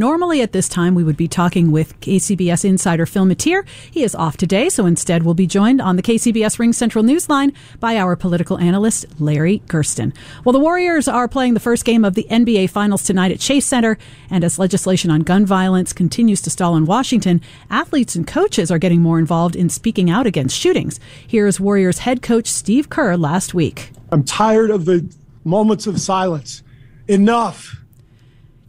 Normally at this time, we would be talking with KCBS insider Phil Matier. He is off today, so instead we'll be joined on the KCBS RingCentral Newsline by our political analyst, Larry Gerston. Well, the Warriors are playing the first game of the NBA Finals tonight at Chase Center, and as legislation on gun violence continues to stall in Washington, athletes and coaches are getting more involved in speaking out against shootings. Here's Warriors head coach Steve Kerr last week. I'm tired of the moments of silence. Enough.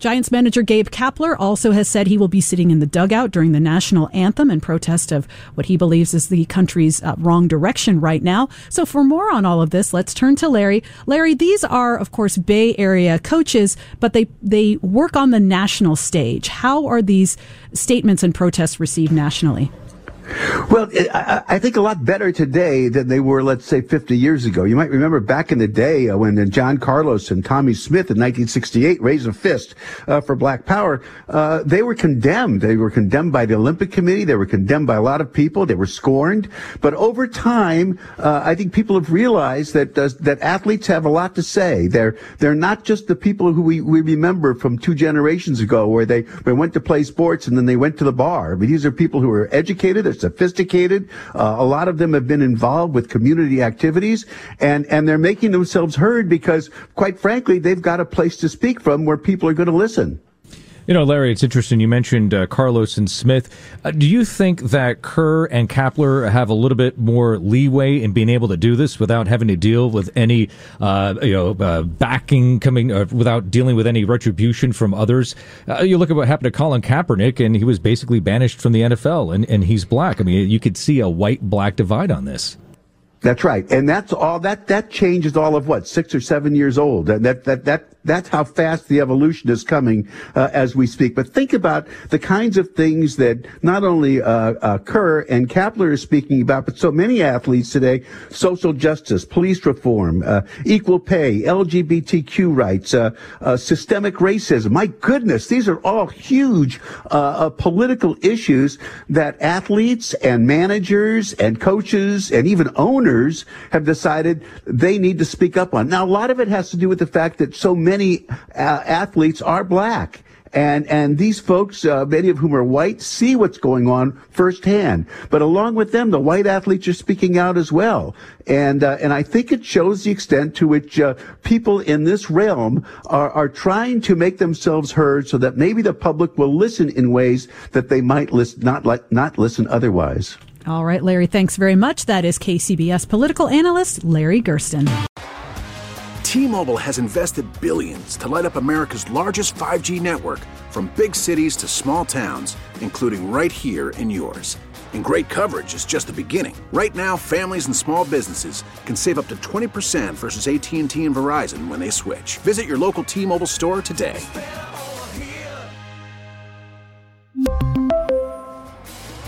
Giants manager Gabe Kapler also has said he will be sitting in the dugout during the national anthem in protest of what he believes is the country's uh, wrong direction right now. So for more on all of this, let's turn to Larry. Larry, these are of course Bay Area coaches, but they they work on the national stage. How are these statements and protests received nationally? Well, I think a lot better today than they were, let's say, 50 years ago. You might remember back in the day uh, when John Carlos and Tommie Smith in 1968 raised a fist uh, for black power. Uh, they were condemned. They were condemned by the Olympic Committee. They were condemned by a lot of people. They were scorned. But over time, uh, I think people have realized that uh, that athletes have a lot to say. They're they're not just the people who we, we remember from two generations ago, where they, they went to play sports and then they went to the bar. I mean, these are people who are educated sophisticated. Uh, a lot of them have been involved with community activities, and and they're making themselves heard because, quite frankly, they've got a place to speak from where people are going to listen. You know, Larry, it's interesting. You mentioned uh, Carlos and Smith. Uh, do you think that Kerr and Kapler have a little bit more leeway in being able to do this without having to deal with any, uh, you know, uh, backing coming, uh, without dealing with any retribution from others? Uh, you look at what happened to Colin Kaepernick, and he was basically banished from the NFL, and, and he's black. I mean, you could see a white-black divide on this. That's right, and that's all. That that change is all of what six or seven years old, and that that that that's how fast the evolution is coming uh, as we speak. But think about the kinds of things that not only uh, uh, Kerr and Kapler is speaking about, but so many athletes today: social justice, police reform, uh, equal pay, LGBTQ rights, uh, uh, systemic racism. My goodness, these are all huge political issues that athletes and managers and coaches and even owners have decided they need to speak up on. Now, a lot of it has to do with the fact that so many uh, athletes are black. And, and these folks, uh, many of whom are white, see what's going on firsthand. But along with them, the white athletes are speaking out as well. And, uh, and I think it shows the extent to which uh, people in this realm are, are trying to make themselves heard so that maybe the public will listen in ways that they might list, not, like, not listen otherwise. All right, Larry, thanks very much. That is KCBS political analyst Larry Gerston. T-Mobile has invested billions to light up America's largest 5G network from big cities to small towns, including right here in yours. And great coverage is just the beginning. Right now, families and small businesses can save up to 20% versus AT&T and Verizon when they switch. Visit your local T-Mobile store today.